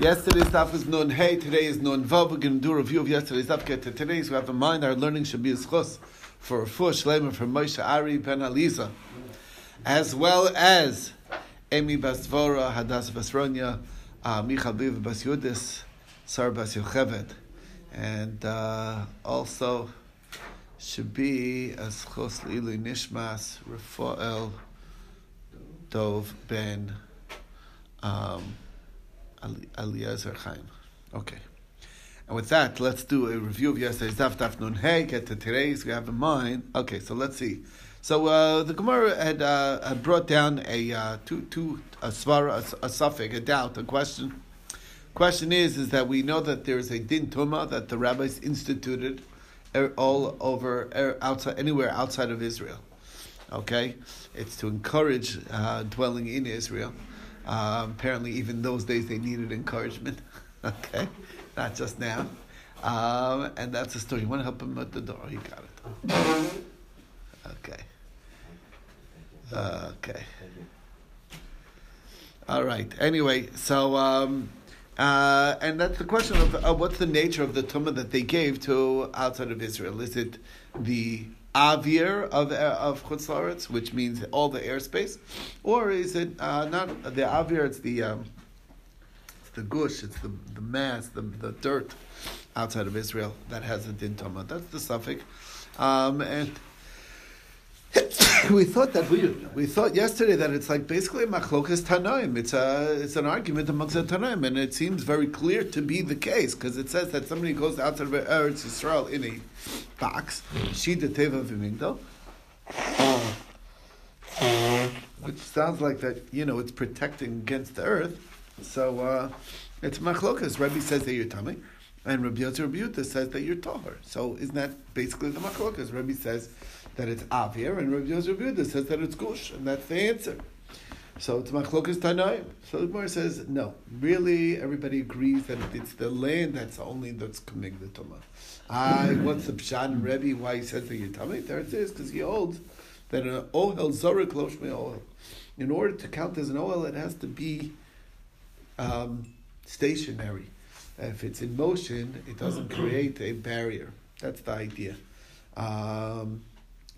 Yesterday's stuff is Nun Hey, today is Nun Vav. We're going to do a review of yesterday's stuff. Get to today's. We have in mind our learning should be a schus for fush shleima from Moshe Ari Ben Aliza, as well as Amy Basvora, Hadass Basronia, uh, Michal Biv Bas Yudis, Sar Bas Yocheved, and uh, also should be a schus Lilu Nishmas Rafael Dov Ben. Um, Eliezer Chaim. Okay. And with that, let's do a review of yesterday's Daf Daf Nun Hey. Get to today's. We have in mind. Okay, so let's see. So uh, the Gemara had, uh, had brought down a uh, two two a svara a, a suffix a doubt a question. Question is is that we know that there is a din tuma that the rabbis instituted all over er, outside anywhere outside of Israel. Okay, it's to encourage uh, dwelling in Israel. Um, apparently, even those days they needed encouragement. okay, not just now. Um, and that's the story. You want to help him at the door? You got it. Okay. Uh, okay. All right. Anyway, so um, uh, and that's the question of uh, what's the nature of the tumah that they gave to outside of Israel? Is it the avir of uh, of chutz la'aretz, which means all the airspace, or is it uh, not the avir? It's the um, it's the gush, it's the the mass, the the dirt outside of Israel that has a din toma. That's the suffix, um, and. we thought that we we thought yesterday that it's like basically machlokas tanaim. It's a it's an argument amongst the tanaim, and it seems very clear to be the case because it says that somebody goes outside of Eretz Yisrael in a box, shida teva v'migdal, which sounds like that you know it's protecting against the earth. So uh, it's machlokas. Rabbi says that you're tummy. And Rabbi Yotzer Rabbi says that you're tahor. So isn't that basically the machlokas? Rabbi says that it's avir, and Rabbi Yosef Yehuda says that it's gush, and that's the answer. So it's machlokas tanaim. So the Gemara says no. Really, everybody agrees that it's the land that's only that's coming the tuma. I what's the pshan Rebbe why he says that you're tummy? There it is because he holds that an ohel zorik loshme ohel. In order to count as an ohel, it has to be um, stationary. If it's in motion, it doesn't create a barrier. That's the idea. Um,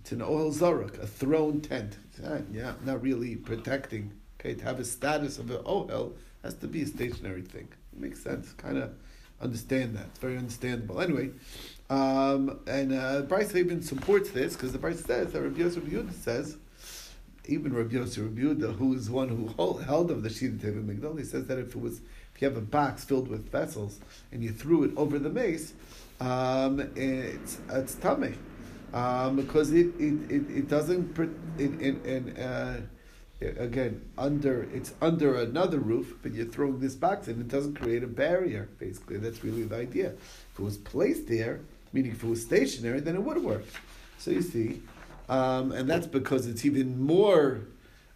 it's an ohel zaruk, a thrown tent. Yeah, not really protecting. Okay, to have a status of an ohel has to be a stationary thing. It makes sense. Kind of understand that. It's very understandable. Anyway, um, and uh, Braisa even supports this because the Braisa says that Rabbi Yosef Yehuda says, even Rabbi Yosef Yehuda, who is one who hold, held of the Shida Teva Migdal, he says that if it was if you have a box filled with vessels and you threw it over the mace, um, it's it's tummy um, because it, it, it, it doesn't in, in, in uh, again under it's under another roof, but you're throwing this box and it doesn't create a barrier. Basically, that's really the idea. If it was placed there, meaning if it was stationary, then it would work. So you see, um, and that's because it's even more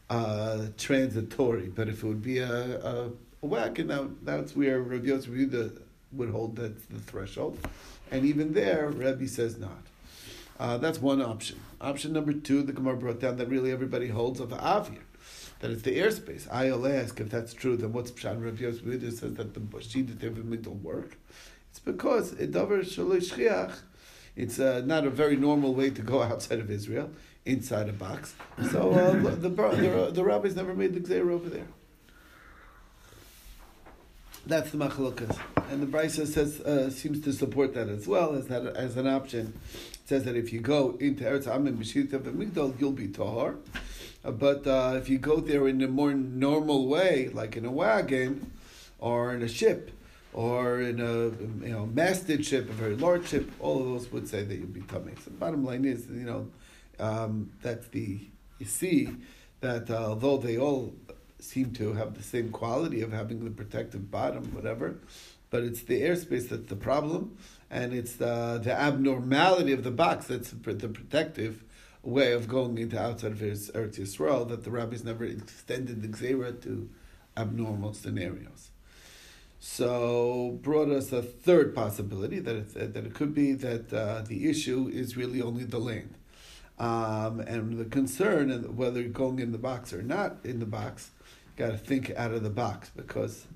uh, transitory. But if it would be a, a, a wagon, now that's where Rabbi Yosef would hold that's the threshold, and even there, Rabbi says not. Uh, that's one option. Option number two, the Gemara brought down that really everybody holds of Avir, that it's the airspace. I'll ask if that's true, then what's Pshan Rav Yosef says that the Bashid Migdal work? It's because it davar shchiach. It's uh, not a very normal way to go outside of Israel, inside a box. So uh, the, the, the, rabbis never made the gzeir over there. That's the machlokas, and the Brisa says uh, seems to support that as well as that as an option says that if you go into Eretz Amim B'Shitav Migdal, you'll be Tahar. Uh, but uh, if you go there in a more normal way, like in a wagon or in a ship or in a you know masted ship, a very large ship, all of those would say that you'd be tummy. So the bottom line is, you know, um, that's the you see that uh, although they all seem to have the same quality of having the protective bottom, whatever, but it's the airspace that's the problem and it's the, the abnormality of the box that's the protective way of going into outside of Eretz Yisrael that the rabbis never extended the Gzera to abnormal scenarios. So brought us a third possibility that it, that it could be that uh, the issue is really only the land. Um, and the concern, and whether going in the box or not in the box, got to think out of the box because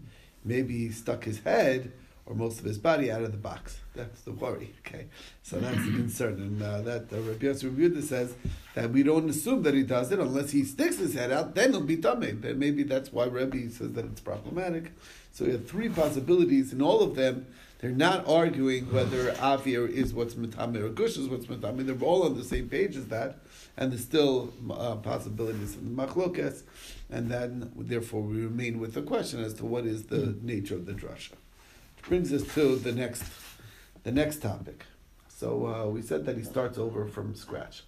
maybe he stuck his head or most of his body out of the box. That's the worry. Okay, so that's the concern, and uh, that uh, Rabbi Yosef says that we don't assume that he does it unless he sticks his head out. Then he'll be tummy. Then maybe that's why Rabbi says that it's problematic. So we have three possibilities, and all of them they're not arguing whether avir is what's mitame or gush is what's mitame. They're all on the same page as that, and there's still uh, possibilities in the machlokes, and then therefore we remain with the question as to what is the nature of the drasha brings us to the next, the next topic. So uh, we said that he starts over from scratch.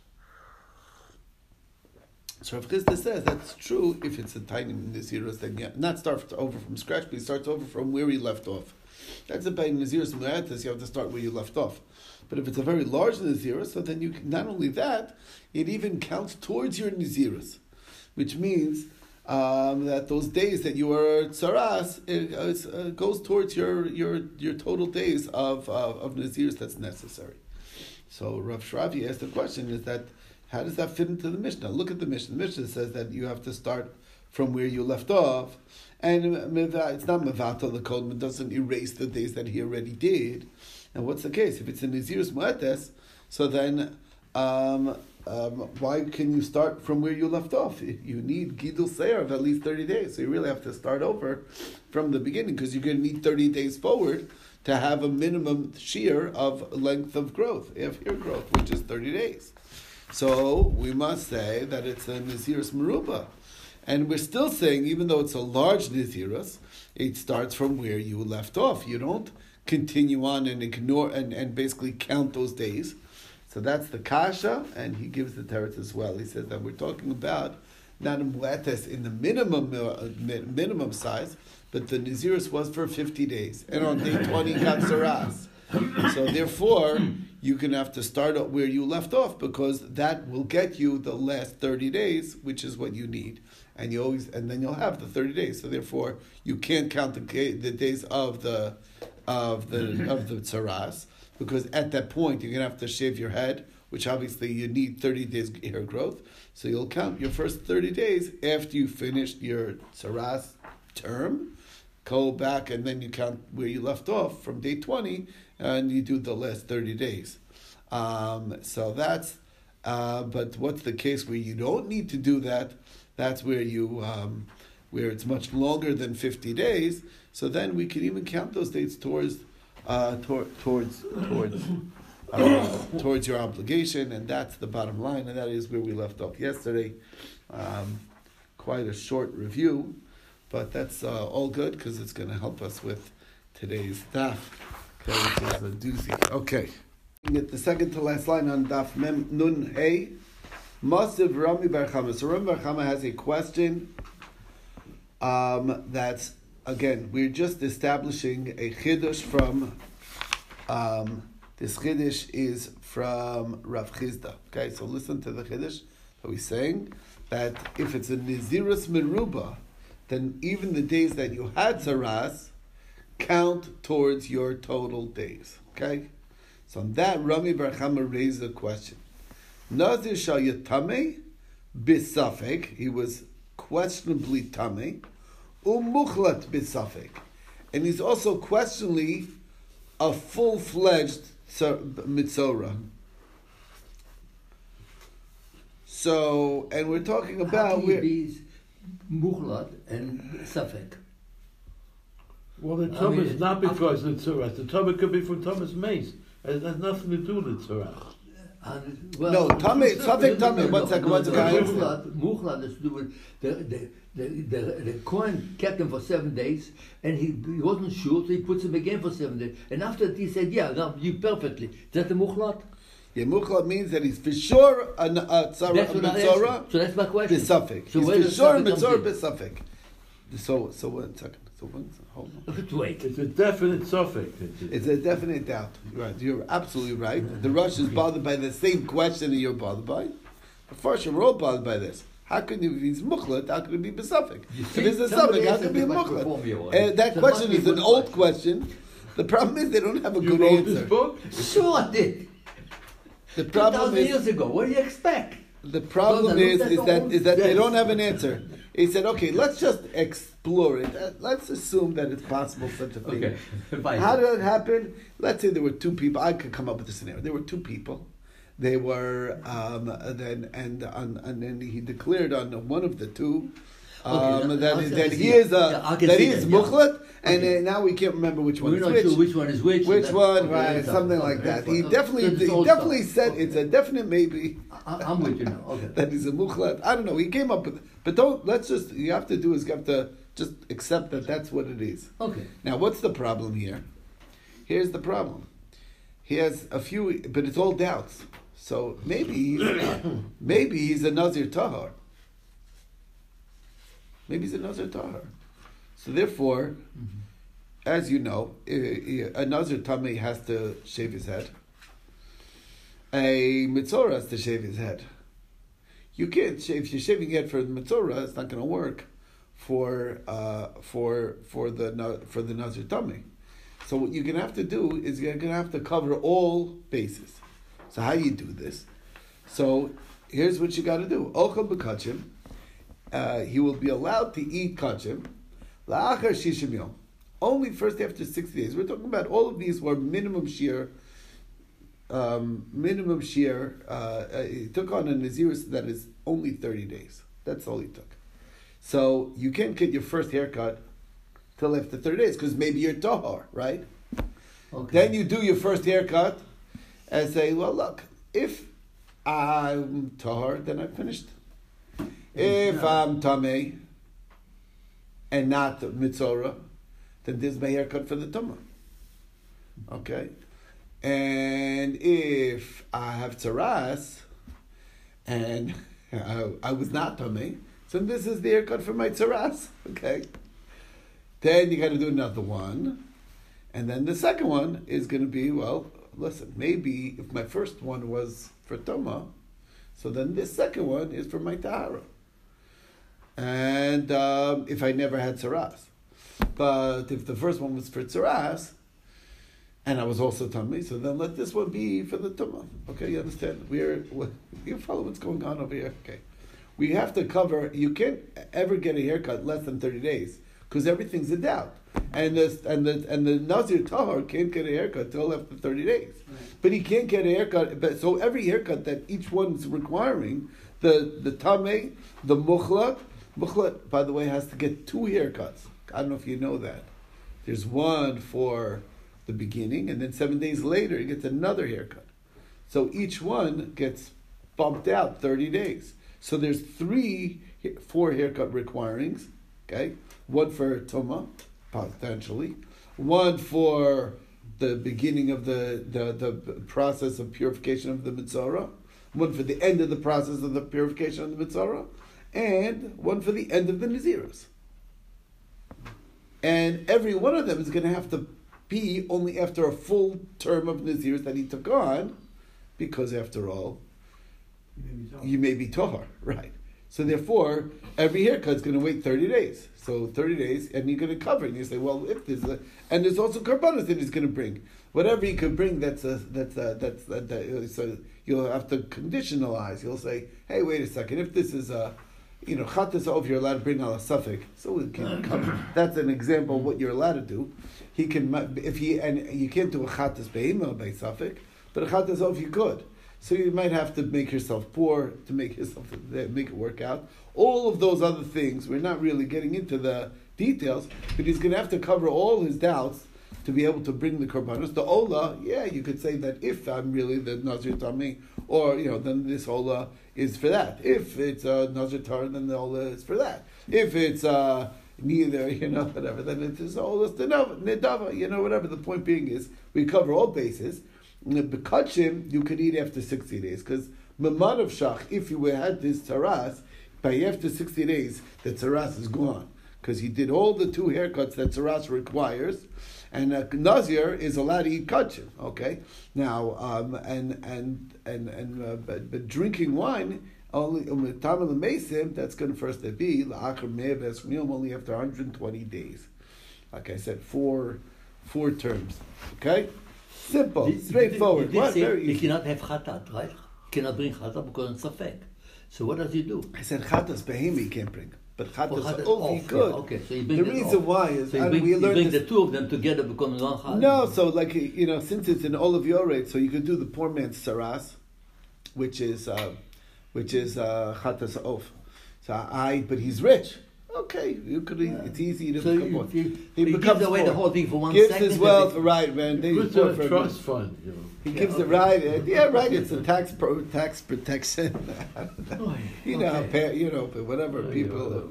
So Rav Chisda says that's true if it's a tiny Naziris, then yeah, not start over from scratch, but he starts over from where he left off. That's a tiny Naziris Mu'atis, you have to start where you left off. But if it's a very large Naziris, so then you can, not only that, it even counts towards your Naziris, which means um, that those days that you are tsaras it, uh, goes towards your, your, your total days of, uh, of nazirs that's necessary. So Rav Shravi asked the question: Is that how does that fit into the Mishnah? Look at the Mishnah. The Mishnah says that you have to start from where you left off, and it's not mevato the code but doesn't erase the days that he already did. And what's the case? If it's a naziris mu'etes, so then um, um, why can you start from where you left off? You need Gidul Seir of at least 30 days. So you really have to start over from the beginning because you're going to need 30 days forward to have a minimum shear of length of growth, of hair growth, which is 30 days. So we must say that it's a Naziris Maruba. And we're still saying, even though it's a large Naziris, it starts from where you left off. You don't continue on and ignore and, and basically count those days so that's the kasha, and he gives the teretz as well. He says that we're talking about not a muetes in the minimum uh, minimum size, but the naziris was for fifty days, and on day twenty got saras. So therefore, you can have to start up where you left off because that will get you the last thirty days, which is what you need, and you always and then you'll have the thirty days. So therefore, you can't count the, the days of the of the of the tsaras because at that point you're to have to shave your head, which obviously you need 30 days hair growth. So you'll count your first 30 days after you finished your saras term, go back and then you count where you left off from day 20 and you do the last 30 days. Um, so that's, uh, but what's the case where you don't need to do that? That's where you, um, where it's much longer than 50 days. So then we can even count those dates towards uh, tor- towards towards uh, towards your obligation, and that's the bottom line, and that is where we left off yesterday. Um, quite a short review, but that's uh, all good because it's going to help us with today's daf, okay, which is a doozy. Okay, at the second to last line on daf mem nun hey. Masiv Rami Bar Chama. So Rami Bar Chama has a question um, that's again, we're just establishing a chiddush from. Um, this chiddush is from Rav Chisda. Okay, so listen to the chiddush that we're saying that if it's a nizirus meruba, then even the days that you had zaras count towards your total days. Okay, so on that Rami Bar Chama raised a question. Nazir shal yatame bisafek. He was questionably tame umuchlat bisafik. And he's also questionably a full-fledged mitzora. So, and we're talking about... How can be muchlat and safek? Well, the tub is not because of the tzara. The tub could be from tumas mace. It has nothing to do with the tzara. Uh, well, no, tummy, something tummy. One second, one second. Muchlat is to do with the, the, the, the, the Kohen kept him for seven days, and he, he wasn't sure, so he puts him again for seven days. And after that, he said, "Yeah, now you perfectly." Is that the muchlat? Yeah, muchlat means that he's for sure a, a tzara, a mitzora. So that's my question. Besafik. So he's for sure a mitzora besafik. So, so one second. So one, hold on. Wait. It's a definite suffix. It's a definite doubt. Right. You're absolutely right. The Rush is bothered by the same question that you're bothered by. But first, we're all bothered by this. How can you, if he's mukhlat, how can it be besuffic? If it's a suffix, how can it be mukhlat? Uh, that question is an old question. The problem is they don't have a you good wrote answer. This book? Sure I did. The problem is years ago. What do you expect? The problem is is that is that they don't have an answer. He said, okay, let's just explore it. Uh, Let's assume that it's possible such a thing. Okay. Fine. How did it happen? Let's say there were two people. I could come up with a scenario. There were two people. They were um, then and on, and then he declared on one of the two um, Okay, that, that he is a Yeah, that he is yeah. mukhlat, and Okay. uh, now we can't remember which one We're is not which. sure which one is which. Which one, okay, right? Something like that. He definitely, he definitely said Okay. it's a definite maybe I, I'm with you now. Okay. that he's a mukhlat. I don't know. He came up with, but don't. Let's just. You have to do is you have to just accept that that's what it is. Okay. Now, what's the problem here? Here's the problem. He has a few, but it's all doubts. So maybe, maybe he's a Nazir Tahar. Maybe he's a Nazir Tahar. So therefore, as you know, a Nazir Tameh has to shave his head. A Mitzorah has to shave his head. You can't shave, if you're shaving head for the Mitzorah, it's not going to work for uh, for for the for the Nazir Tameh. So what you're going to have to do is you're going to have to cover all bases. So how do you do this? So here's what you got to do. Ochel b'kachim. Uh, he will be allowed to eat kachim. La'achar shishim yom. Only first after 60 days. We're talking about all of these were minimum shear. Um, minimum shear. Uh, uh, he took on a Nazirus that is only 30 days. That's all he took. So you can't get your first haircut till after 30 days because maybe you're tahar, right? Okay. Then you do your first haircut and say, well, look, if I'm tahar, then I'm finished. If I'm tameh and not mitzora, then there's my haircut for the tumah. Okay? And if I have tzaras and I, I was not tameh, so this is the haircut for my tzaras. Okay? Then you got to do another one. And then the second one is going to be, well, listen, maybe if my first one was for Toma, so then this second one is for my Tahara. And um, if I never had Saras. But if the first one was for Saras, and I was also tummy, so then let this one be for the Tuma. Okay, you understand? We're, we you follow what's going on over here? Okay. We have to cover, you can't ever get a haircut less than 30 days because everything's a doubt. And the, and the, and the Nazir Tahar can't get a haircut till after 30 days. But he can't get a haircut, but so every haircut that each one's requiring, the, the Tameh, the Mukhlat, Mukhlat, by the way, has to get two haircuts. I don't know if you know that. There's one for the beginning, and then seven days later, he gets another haircut. So each one gets bumped out 30 days. So there's three, four haircut requirings, okay? One for Toma, potentially. One for the beginning of the, the, the process of purification of the Mitzora. One for the end of the process of the purification of the Mitzora. And one for the end of the Naziros. And every one of them is going to have to be only after a full term of Nazirs that he took on, because after all, you may be Tohar, right? So therefore, every haircut is going to wait 30 days. So 30 days, and you're going to cover it. And you say, well, if there's a, and there's also karbanos that he's going to bring. Whatever he could bring, that's a, that's a, that's a, that, uh, so you'll have to conditionalize. You'll say, hey, wait a second, if this is a, you know, chatas over, you're allowed to bring al suffix. So we can cover. That's an example of what you're allowed to do. He can, if he, and you can't do a chatas be'ema by suffix, but a chatas over you could. So you might have to make yourself poor to make yourself make it work out. All of those other things, we're not really getting into the details, but he's going to have to cover all his doubts to be able to bring the korbanos. The ola, yeah, you could say that if I'm really the nazir tami, or you know, then this ola is for that. If it's a nazir tar, then the ola is for that. If it's uh, neither, you know, whatever, then it is ola nidava, you know, whatever. The point being is we cover all bases. Bekachim, you could eat after 60 days, because Maman of Shach, if you had this taras, by after 60 days, the taras is gone. Because he did all the two haircuts that taras requires, and a Nazir is allowed to eat kachim. Okay, now um, and and and and uh, but, but drinking wine only um, that's going to first be only after 120 days. Like I said, four four terms. Okay. Simple, Did- straightforward. Did, did, What? say he cannot have chatat, right? Cannot bring chatat because it's a fake. So what does he do? I said chatas behemi he can't bring. but Chatas Chatas Oaf he could. yeah, okay, so you the reason off. why is So you bring, we you learned bring this the two of them together becoming one chag. no, so like you know, since it's an oleh v'yored, so you could do the poor man's saras, which is uh, which is uh, chatas off. So I, but he's rich. Okay, you could. It's easy to So become you, poor. you, He he becomes gives away the whole thing for one Gives second. his and wealth, then- right, man. They Puts poor in for a a trust fund, you know. He Yeah, gives the right. Yeah, right. It's a tax pro, tax protection. Oh, you know, how okay. pa- you know, whatever oh, Yeah, people, yeah, whatever.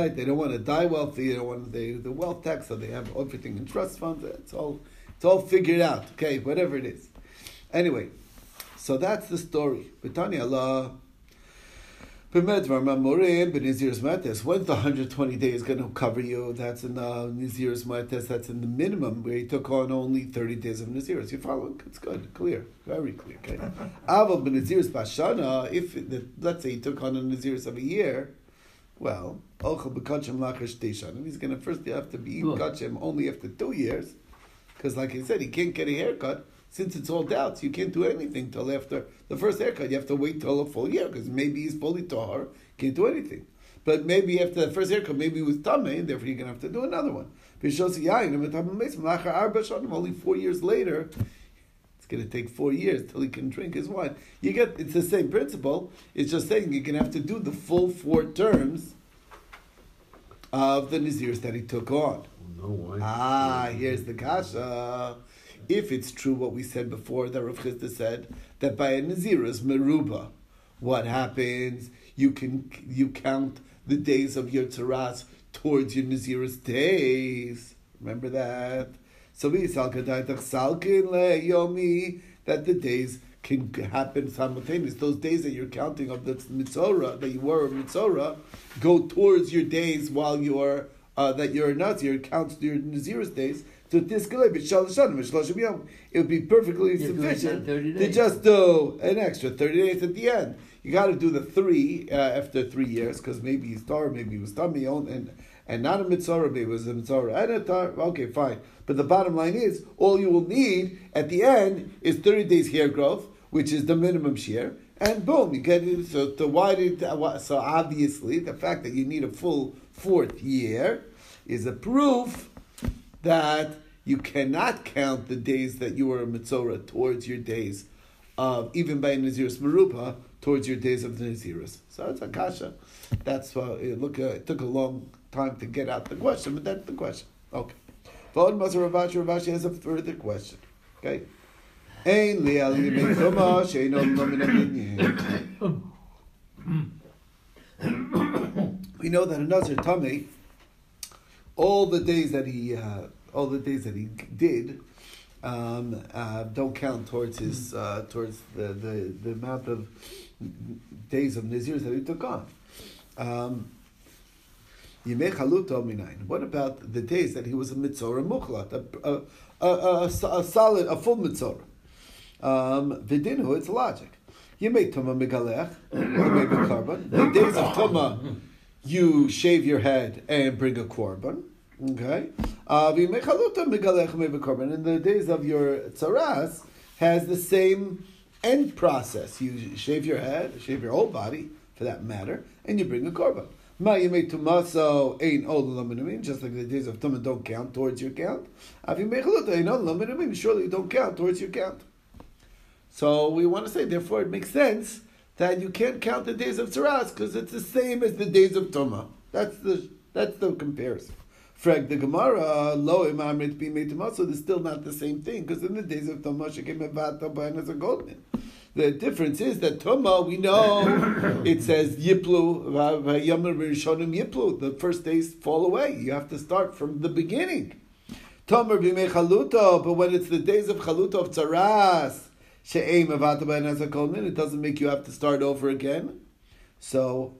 right? They don't want to die wealthy. They don't want they, the wealth tax, so they have everything in trust funds. It's all, it's all figured out. Okay, whatever it is. Anyway, so that's the story. B'tani Allah. When's the 120 days going to cover you? That's in the nizir's mates. That's in the minimum where he took on only 30 days of nizir's. You following? It's good, clear, very clear. Okay. Aval b'nizir's bashana. If the, let's say he took on a nizir's of a year, well, ochel b'kachem lachash. He's going to first have to be kachem only after two years, because like I said, he can't get a haircut since it's all doubts, you can't do anything till after the first haircut. You have to wait till a full year because maybe he's fully tahar, can't do anything. But maybe after the first haircut, maybe he was tamei, and therefore you're going to have to do another one. Only four years later, it's going to take four years till he can drink his wine. You get it's the same principle. It's just saying you're going to have to do the full four terms of the nazirs that he took on. No why? Ah, here's the kasha. If it's true what we said before, that Rav Chisda said that by a nazirus meruba, what happens? You can you count the days of your tzaras towards your nazirus days. Remember that. So we yomi that the days can happen simultaneous. Those days that you're counting of the mitzora that you were a mitzora go towards your days while you're uh, that you're a nazir counts your nazir's days. So this it would be perfectly You're sufficient to just do an extra thirty days at the end. You got to do the three uh, after three years because maybe he's tar, maybe he was tummy and and not a mitzora, maybe it was a mitzora and a tar. Okay, fine. But the bottom line is, all you will need at the end is thirty days hair growth, which is the minimum shear, and boom, you get it. So to why did so obviously the fact that you need a full fourth year is a proof that you cannot count the days that you were a mitzora towards your days of even by Nazirus Meruba towards your days of the Nazirus. So it's a kasha. That's why it, look, uh, it took a long time to get out the question, but that's the question. Okay. Vod Rav Ashi Ravashi has a further question. Okay. Li lo min ha-minyan. We know that a Nazir Tummy, all the days that he, uh, all the days that he did, um, uh, don't count towards his, uh, towards the, the, the amount of days of Nazirs that he took on. Um, What about the days that he was a mitzora muchlat, a, a, a, a, a solid, a full mitzora? Um, Vidinu, it's logic. Yimei Tuma Migalech, Yimei Bekarban. The days of Tuma, you shave your head and bring a korban. Okay? Uh. In the days of your tzaras, has the same end process. You shave your head, shave your whole body, for that matter, and you bring a korban. Ma yimei tumaso ein ol laminamin, just like the days of Tumah don't count towards your count. Av yimei chaluta ein ol laminamin, surely you don't count towards your count. So we want to say, therefore, it makes sense that you can't count the days of Tzaras because it's the same as the days of Tumah. That's the that's the comparison. Frag the Gemara, lo imamrit be made so it's still not the same thing because in the days of Tumah she came about as a goldman. The difference is that Tumah, we know it says Yiplu, Rishonim Yiplu. The first days fall away. You have to start from the beginning. Tomer b'mei chaluto, but when it's the days of chaluto of tzaras, she'eim avatabayin as a kolmin, it doesn't make you have to start over again. So,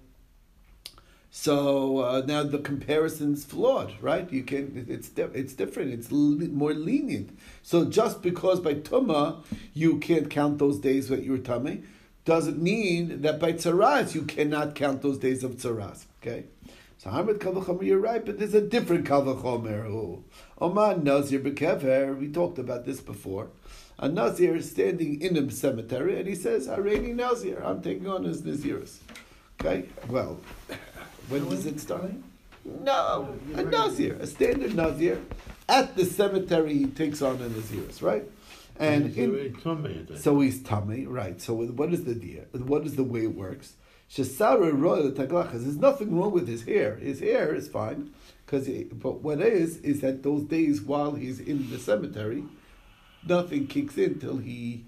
so uh, now the comparison's flawed, right? You can it's it's different. It's more lenient. So just because by tuma you can't count those days that you tummy, doesn't mean that by tzaras you cannot count those days of tzaras. Okay. So Hamid Kavachomer, you're right, but there's a different Kavachomer. who- Oman Nazir Bekever, we talked about this before. A Nazir is standing in a cemetery and he says, Hareni Nazir, I'm taking on his Naziris. Okay, well, When does it start? No, a Nazir, a standard Nazir. At the cemetery, he takes on a Nazirus, right? And He's in, tummy so he's tummy, right? So what is the deal? What is the way it works? Shesara royal taglachas. There's nothing wrong with his hair. His hair is fine, because but what is is that those days while he's in the cemetery, nothing kicks in till he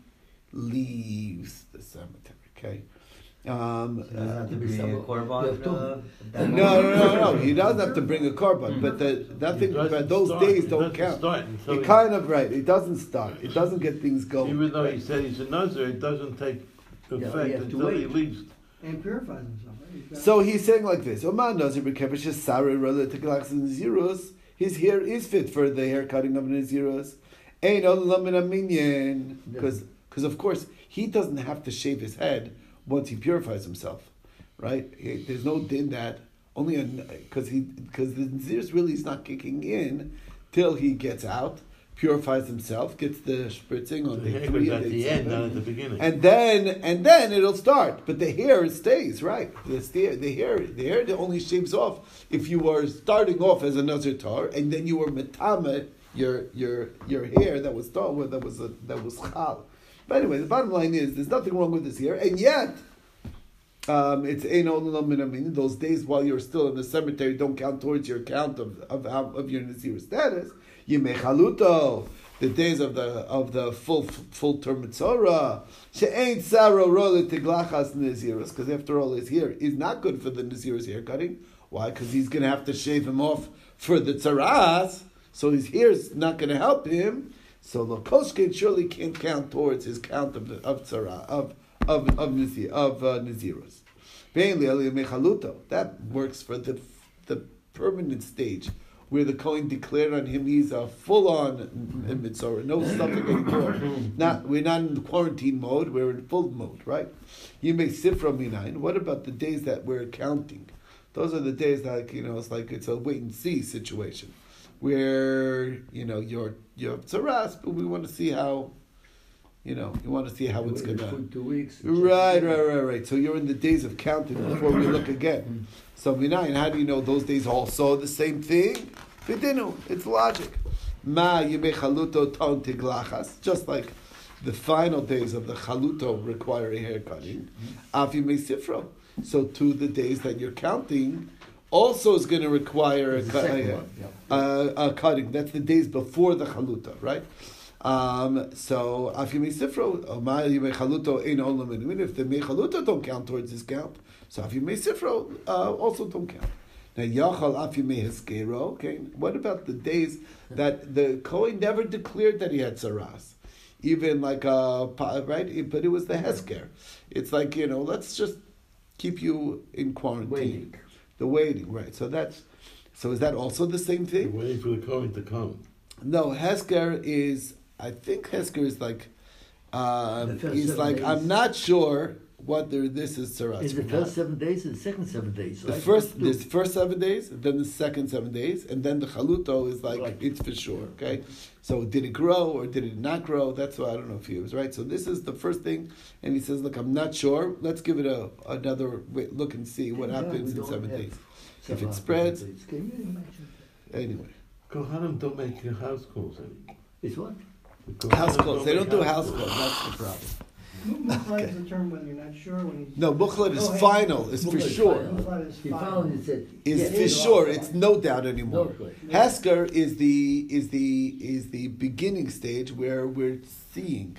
leaves the cemetery. Okay. Um, Does it have to Uh, bring a korban? Yeah, uh, no, no, no, no. He doesn't have to bring a korban, but the nothing. It But those start. days It don't count. start until It he- kind of right. It doesn't start. It doesn't get things going. Even though he said he's a Nazir, it doesn't take Yeah, he effect to until he leaves. And purifies himself. Right? He's So he's saying like this: Oman Nazir b'kepesh Sarah relative to Galaxy Nazirus. His hair is fit for the hair cutting of Nazirus. Ain't olam minyan because because of course he doesn't have to shave his head once he purifies himself, right? He- There's no din that only because he because the Nazirus really is not kicking in till he gets out, purifies himself, gets the spritzing on The day three, at the end, not at the beginning. And then and then it'll start. But the hair stays, right? The, the, the hair the hair only shaves off if you are starting off as a Nazir tar and then you were metame your your your hair that was tar that was a, that was chal. But anyway, the bottom line is there's nothing wrong with this hair, and yet um, it's min amin. Those days while you're still in the cemetery don't count towards your count of of, of, your nazir status. Yimechaluto, the days of the of the full full term mitzora. She'ain saro rola tiglachas nazirus. Because after all, his hair is not good for the nazirus hair cutting. Why? Because he's going to have to shave him off for the tzaras. So his hair's not going to help him. So the koshkin surely can't count towards his count of of tzara of of of nazir of uh, mechaluto. That works for the the permanent stage where the Kohen declared on him he's a full on mitzora, no suffering anymore. not we're not in the quarantine mode, we're in full mode, right? You may sifra minayin. What about the days that we're counting? Those are the days that you know it's like it's a wait and see situation, where you know you're you're tzaras, but we want to see how, you know, you want to see how it's gonna. for two weeks. Right, right, right, right. So you're in the days of counting before we look again. So minayin, how do you know those days also the same thing? Vidinu, it's logic. Ma chaluto ton tiglachas, just like the final days of the chaluto require a hair cutting. Af yimei sifro. So to the days that you're counting also is going to require a, a, one, yeah. a, a cutting. That's the days before the chaluta, right? Um, so after sifro, chaluto ein olam minimum. If the me mechaluta don't count towards this count, so after sifro uh, also don't count. Now yachal after heskero. Okay, what about the days that the Kohen never declared that he had saras? Even like uh, pa- right, but it was the hesker. It's like you know, let's just keep you in quarantine. Waiting. The waiting, right? So that's so. Is that also the same They're thing? waiting for the Kohen to come. No, Hesker is. I think Hesker is like. Um, he's like days. I'm not sure whether this is Saras Is or the first seven days and the second seven days, The right? first, Two. this first seven days, then the second seven days, and then the chaluto is like Right. it's for sure. Okay, so did it grow or did it not grow? That's why I don't know if he was right. So this is the first thing, and he says, "Look, I'm not sure. Let's give it a another wait, look and see what Yeah, happens in seven days." seven If it spreads- Can you imagine? Anyway, Kohanim don't make house calls anymore. It's what? House calls. They don't do house calls. calls. That's the problem. Mukhla is the term when you're not sure when he's. No, mukhlat is Oh, final. It's for Mukhlat is sure. final. Mukhla is He fine. found it said Is for it's sure. It's no doubt anymore. No way. Hesker is the is the is the beginning stage where we're seeing,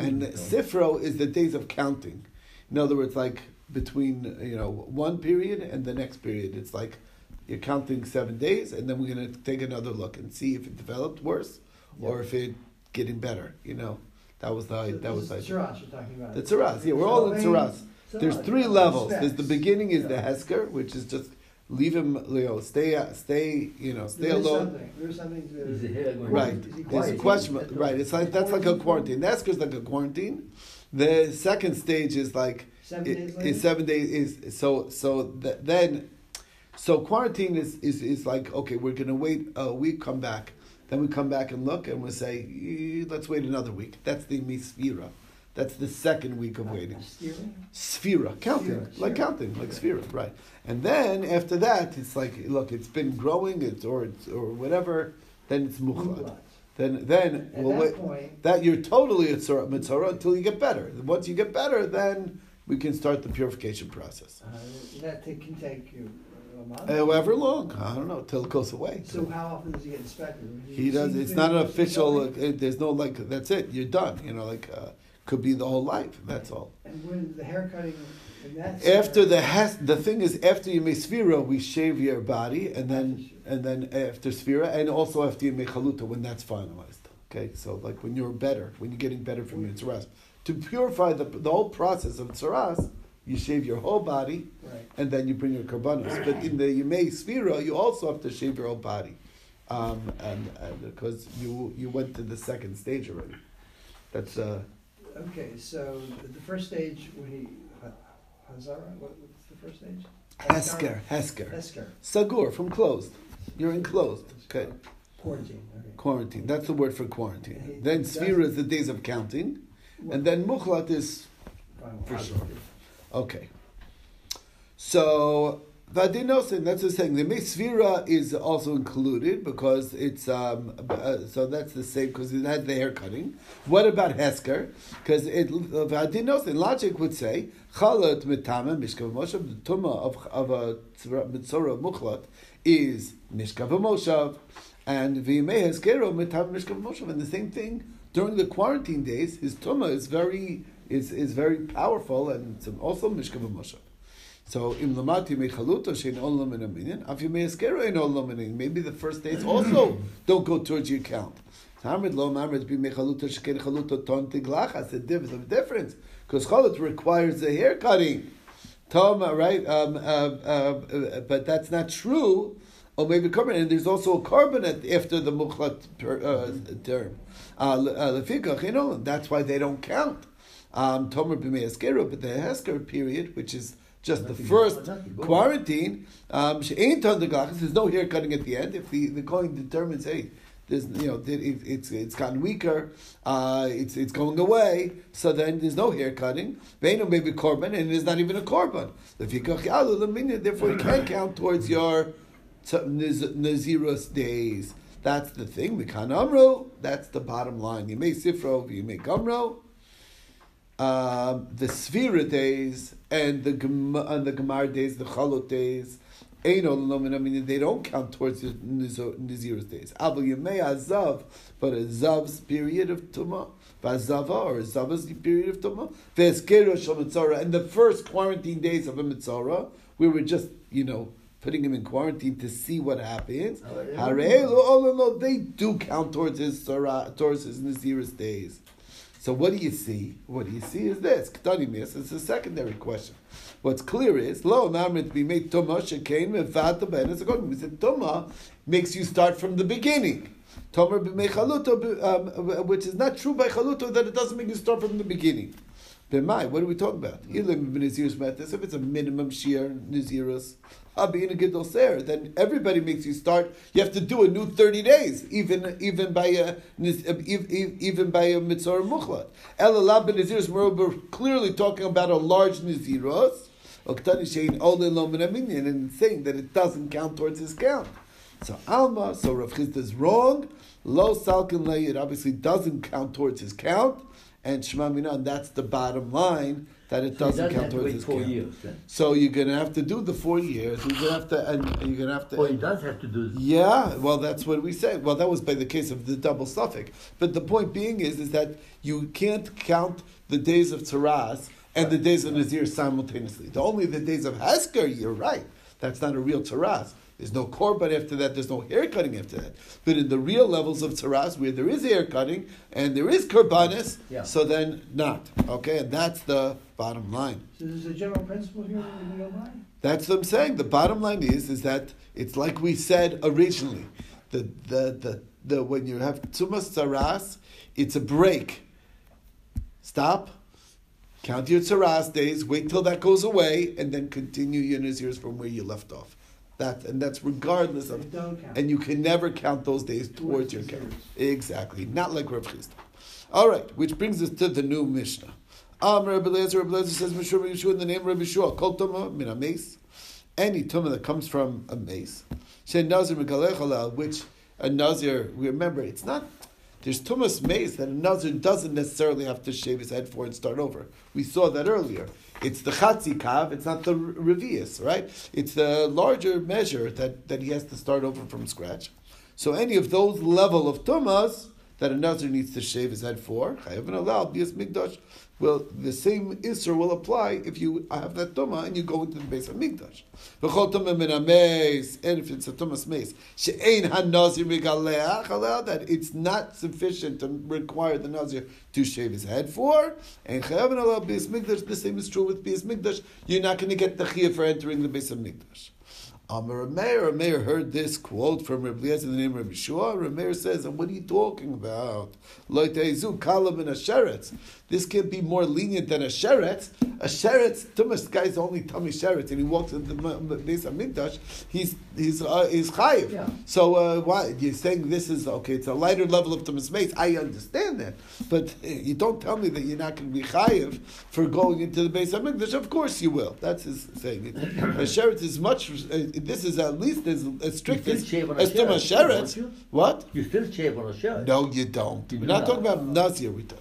and Sifro is the days of counting. In other words, like between you know one period and the next period, it's like you're counting seven days, and then we're going to take another look and see if it developed worse or if it getting better. You know, that was the So that was the is Tzaras you're talking about. the tzaras. Yeah, we're all in tzaras. There's three levels. There's the beginning is the Hesker, which is just leave him, you know, stay, stay, you know, stay There is alone. something, there is something to. Is the hair going Right. There's a question. Right. It's like that's like a quarantine. The Hesker's like a quarantine. The second stage is like Seven it- days later? is seven days. Is so so th- then. So quarantine is, is, is like okay, we're gonna wait a week, come back, then we come back and look, and we say eh, let's wait another week. That's the misvira. That's the second week of waiting. Sphera, counting, Sphera, like counting, like Okay. sphera, right? And then after that, it's like, look, it's been growing, it's or it's or whatever. Then it's muchlat. Then then At we'll that wait. point, That you're totally a tzara- mitzora until you get better. Once you get better, then we can start the purification process. uh, that can take you. However long, I don't know, till it goes away. So how often does he get inspected? He does. It's not an official. Uh, there's no like. That's it. You're done. You know, like uh, could be the whole life. That's all. And when the haircutting, and that's. After the has, the thing is after you make sphira, we shave your body, and then and then after sphira, and also after you make chaluta, when that's finalized. Okay, so like when you're better, when you're getting better from your tzaras, to purify the the whole process of tzaras, you shave your whole body, Right. and then you bring your karbanos. But in the Yemei Sphira, you also have to shave your whole body, um, and, and because you you went to the second stage already. That's uh, Okay, so the- first stage, when he, Ha- Hazara, what, what's the first stage? Hesker, Hesker, Hesker. Sagur from closed. You're enclosed. Okay, Quarantine, okay. quarantine. That's the word for quarantine. He Then Sphira is the days of counting, and then Mukhlat is for well, sure. Okay. So Vadinosin, that's the thing. The Mesvira is also included because it's um, uh, so that's the same because it had the hair cutting. What about Hesker? Because it Vadinosin logic would say Chalat mitama mishkav moshav the tuma of of a mitzora muchlat is mishkav moshav and v'imei Heskero mitama mishkav moshav and the same thing during the quarantine days. His tuma is very is is very powerful and it's also mishkav moshav. So im lamati mechaluto shein olam in a minyan, af yemei eskero ein olam in. Maybe the first days also don't go towards your count. Hamid lo mamrid be mechaluto sheken chaluto ton tiglachas. There's a difference because chalut requires a hair cutting. Tom, right? Um, uh, uh, but that's not true. Or maybe carbon, and there's also a carbon after the mukhlat per, uh, term. Uh, know, that's why they don't count. Um, Tomer b'mei eskeru, but the hesker period, which is just the first quarantine, um, she'ain ton de glachas, there's no hair cutting at the end. If the, the Kohen determines, hey, there's you know it, it, it's it's gotten weaker, uh, it's it's going away, so then there's no hair cutting. Veinu maybe korban, and it's not even a korban. If you kachyalu l'minia, therefore, you can't count towards your nazirus days. That's the thing. Mikan amro. That's the bottom line. You may sifro, you may gumro. Um, the Sphira days and the and the Gemar days, the Chalot days, Ein Olam, I mean, they don't count towards the Nazir's days. Abel Yemei Azav, but a Zav's period of Tumah, Vazava, or a Zava's period of Tumah, Shal Mitzora, and the first quarantine days of a Mitzora, we were just, you know, putting him in quarantine to see what happens. Harei Lo Olam they do count towards his towards his Nazir's days. So what do you see? What do you see is this. It's a secondary question. What's clear is lo namrit be made tuma shekain mevata a god. We said tuma makes you start from the beginning. Tomer b'mei um, which is not true by chaluto that it doesn't make you start from the beginning. What are we talking about? If it's a minimum shear ser, then everybody makes you start. You have to do a new thirty days, even even by a uh, ev- ev- even by a mitzora muchlat. Elalab b'nazirus. We're clearly talking about a large aminyan, and saying that it doesn't count towards his count. So Alma, so Rav Chisda is wrong. Lo salkin it obviously doesn't count towards his count. And Shema Mina, and that's the bottom line, that it So doesn't doesn't count to towards wait his four count. years. Then. So you're going to have to do the four years. You're going to have to, and you're going to have to. Oh, he does have to do. Yeah, well, that's what we say. Well, that was by the case of the double suffix. But the point being is, is that you can't count the days of Taraz and the days of Nazir simultaneously. The only the days of Hasker, you're right. That's not a real Taraz. There's no korban after that. There's no hair cutting after that. But in the real levels of Taraz, where there is hair cutting and there is korbanis, Yeah. so then not. Okay, and that's the bottom line. So there's a general principle here that we go by? That's what I'm saying. The bottom line is is that it's like we said originally. The the the, the when you have tumas tzaras, it's a break. Stop. Count your tzaras days. Wait till that goes away, and then continue your nazirs from where you left off. That and that's regardless of. And you can never count those days Towards your count. Exactly. Not like Rav Chisda. All right, which brings us to the new Mishnah. Um, Rabbi Lezer, Rabbi Lezer says, Rabbi Yehoshua in the name of Rabbi Yehoshua, Kol Tuma min a mace. Any Tuma that comes from a mace. She Nazir which a Nazir, we remember, it's not, there's Tumas mace that a Nazir doesn't necessarily have to shave his head for and start over. We saw that earlier. It's the Chatzi Kav, it's not the Revius, right? It's the larger measure that, that he has to start over from scratch. So any of those level of Tumas, that a Nazir needs to shave his head for, Chayav and allowed, Bias Migdash, well, the same Isser will apply if you have that Tuma and you go into the base of Mikdash. V'chol Tuma min ha-meis, and if it's a Tumas allowed that it's not sufficient to require the Nazir to shave his head for, and Chayav and allowed Bias Migdash, the same is true with Bias Migdash, you're not going to get the for entering the base of Migdash. Amar Rameir, Rameir heard this quote from Rabbi in the name of Rabbi Shua. Rameir says, and what are you talking about? Loiteizu kalam and a sheretz. This can't be more lenient than a sheretz. A sheretz, Tumas guy's only tummy sheretz, and he walks into the base of Mikdash, he's he's uh, he's chayiv. Yeah. So uh, why you're saying this is okay? It's a lighter level of Tumas mace. I understand that, but uh, you don't tell me that you're not going to be chayiv for going into the base of Mikdash. Of course you will. That's his saying. A sheretz is much. Uh, this is at least as, as strict as, as Tumas sheretz, sheretz. What? You still shave on a shirt. No, you don't. You We're do not not. talking about Nazir. We talk.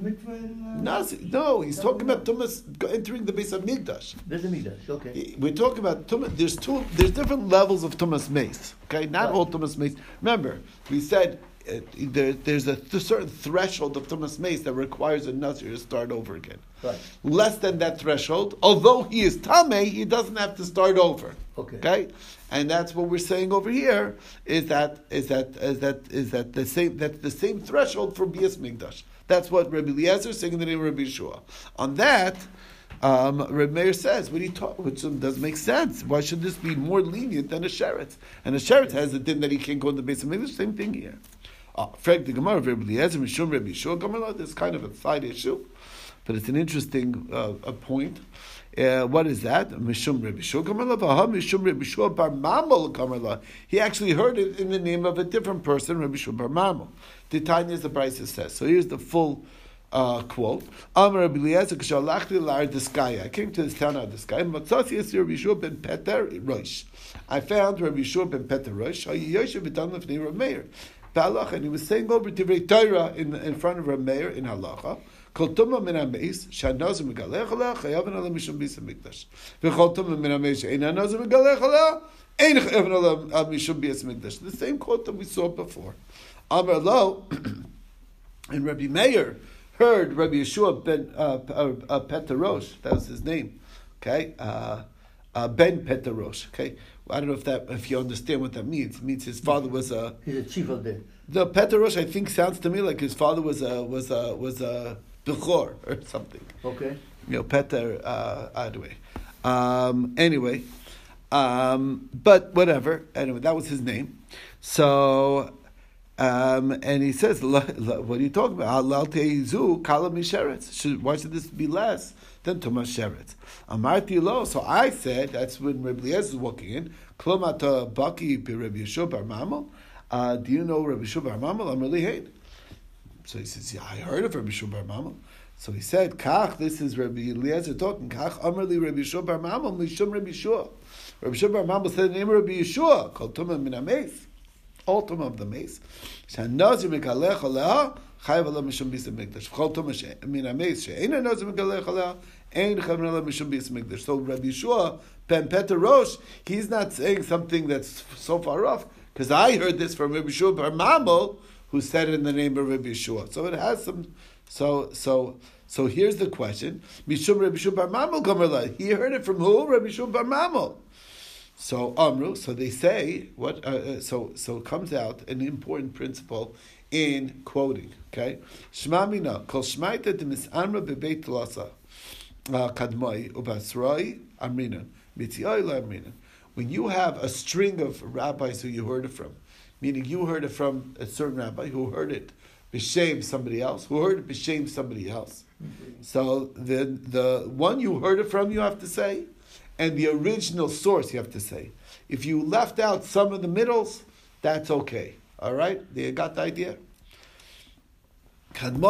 Is, is mikveh in, uh, No, he's talking about Tumas entering the base of Migdash. There's a mean that. Okay. We're talking about Tumas. There's two. There's different levels of Tumas mace. Okay, not Right. all Tumas mace. Remember, we said. Uh, there, there's a th- certain threshold of Tumas mace that requires a Nazir to start over again. Right. Less than that threshold, although he is Tameh, he doesn't have to start over. Okay. Okay, and that's what we're saying over here is that is that is that is that the same that's the same threshold for Bias Migdash. That's what Rabbi Eliezer saying in the name of Rabbi Yeshua. On that, um, Rabbi Meir says, what he taught, which doesn't make sense. Why should this be more lenient than a sheretz? And a sheretz has the din that he can't go in the base of Migdash. Same thing here. Uh, Frag the Gemara Rabbi Eliezer, Mishum Rabbi Yeshua, Gemara. This is kind of a side issue, but it's an interesting uh, a point. Uh, what is that? Mishum Mishum Bar He actually heard it in the name of a different person, Rabbi Shua Bar Mamel. The Tanya, is the Braisa says. So here's the full uh, quote. Amar Lar. I came to this town of. Matzasi Yisir Rabbi Shua ben Peter Rosh. I found Rabbi Shua ben Peter Rosh. And he was saying over Divrei Torah in, in front of Rabbi Meir in Halacha. כל תומה מן המעיס, שהנוזר מגלח עליה, חייב עליה משום ביס המקדש. וכל תומה מן המעיס שאין הנוזר מגלח עליה, אין חייב עליה משום ביס המקדש. The same quote that we saw before. Amar lo, and Rabbi Meir heard Rabbi Yeshua ben uh, uh, uh, Petarosh, that was his name, okay, uh, uh, Ben Petarosh, okay. I don't know if that if you understand what that means. It means his father was a He's a chief of the. the Petarosh. I think sounds to me like his father was a was a was a Bechor or something. Okay. You know, Peter. Uh, anyway, um, anyway, um, but whatever. Anyway, that was his name. So, um, and he says, "Lo- lo- "What are you talking about? Halal teizu kala misheretz. Should- Why should this be less than tumas sheretz?" Amarti lo. So I said, that's when Rabbi Eliezer is walking in. Klomata baki be Rabbi Yeshua bar Mamel. Uh, do you know Rabbi Yeshua bar Mamel? I'm really hate. So he says, yeah, I heard of Rabbi Yeshua bar Mamel. So he said, Kach, this is Rabbi Eliezer talking. Kach, Amarli Rabbi Yeshua bar Mamel, Mishum Rabbi Yeshua. Rabbi Yeshua bar Mamel said the name of Rabbi Yeshua, called Tumah min HaMeis, all Tumah of the mace. Shanazir mekalech aleha, chayv ala mishum bis mikdash. V'chol Tumah min HaMeis, she'ein hanazir mekalech aleha, ein chayv ala mishum bis mikdash. So Rabbi Yeshua, Ben Peter Rosh, he's not saying something that's so far off, because I heard this from Rabbi Yeshua bar Mamel, who said it in the name of Rabbi Yeshua. So it has some. So so so here's the question: Mishum Rabbi Yeshua bar Gomerla. He heard it from who? Rabbi Yeshua bar Mamel. So Amru. So they say what? Uh, uh, so so it comes out an important principle in quoting. Okay, Shema mina kol shmaita de misamra bebeit lasa kadmai ubasroi amrinan mitzioi la amrinan. When you have a string of rabbis who you heard it from, meaning you heard it from a certain rabbi who heard it b'shem somebody else, who heard it b'shem somebody else. So the the one you heard it from, you have to say, and the original source you have to say. If you left out some of the middles, that's okay. All right, you got the idea. You don't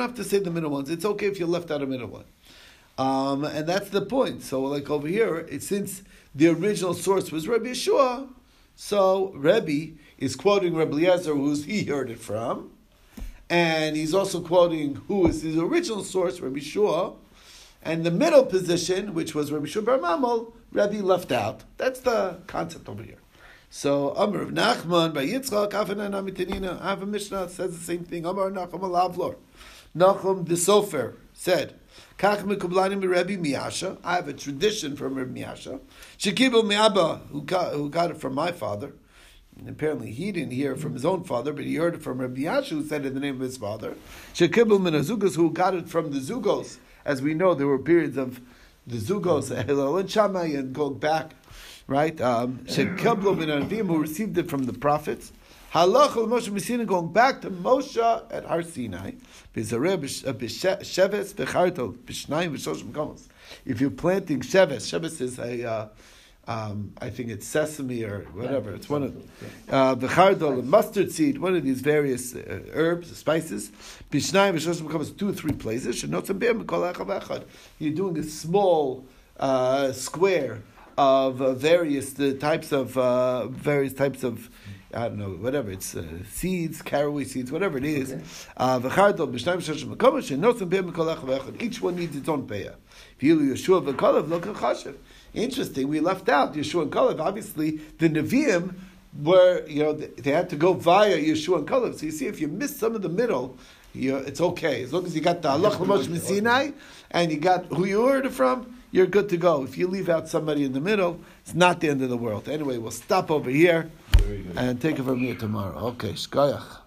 have to say the middle ones. It's okay if you left out a middle one. Um, and that's the point. So, like over here, it, since the original source was Rabbi Yeshua, so Rebbe is quoting Rabbi Eliezer, who's he heard it from, and he's also quoting who is his original source, Rabbi Yeshua, and the middle position, which was Rabbi Yeshua Bar Mamel, Rebbe left out. That's the concept over here. So Amr of Nachman by Yitzchak Afanan Amitanina. I have a Mishnah says the same thing. Amr Nachum Alavlor. Nachum the Sofer said, Kach mekublani Rebbe Miyasha. I have a tradition from Rebbe Miyasha. Shekibu Miaba, who got, who got it from my father. And apparently he didn't hear it from his own father, but he heard it from Rabbi Yashu, who said it in the name of his father. Shekibul min Azugos, who got it from the Zugos. As we know, there were periods of the Zugos, Hillel and Shammai, and going back, right? Um, Shekibul min who received it from the prophets. Halach Moshe Messina, going back to Moshe at Har Sinai. Komos. If you're planting sheves, sheves is a uh, um, I think it's sesame or whatever. It's one of uh, mustard seed, one of these various uh, herbs, spices. Bishnayim v'shoshim comes two or three places. You're doing a small uh, square of uh, various uh, types of uh, various types of. I don't know, whatever it's uh, seeds, caraway seeds, whatever it is. Uh, v'chardol b'shnayim v'shoshim komas shenotzim be'em Each one needs its own peah. V'yilu Yeshua v'Kalev lo kachashiv. Interesting, we left out Yeshua and Kalev. Obviously, the Nevi'im were, you know, they had to go via Yeshua and Kalev. So you see, if you miss some of the middle, you, it's okay. As long as you got the Allah Moshe Sinai and you got who you heard it from, you're good to go. If you leave out somebody in the middle, it's not the end of the world. Anyway, we'll stop over here and take it from here tomorrow. Okay, Shkoyach.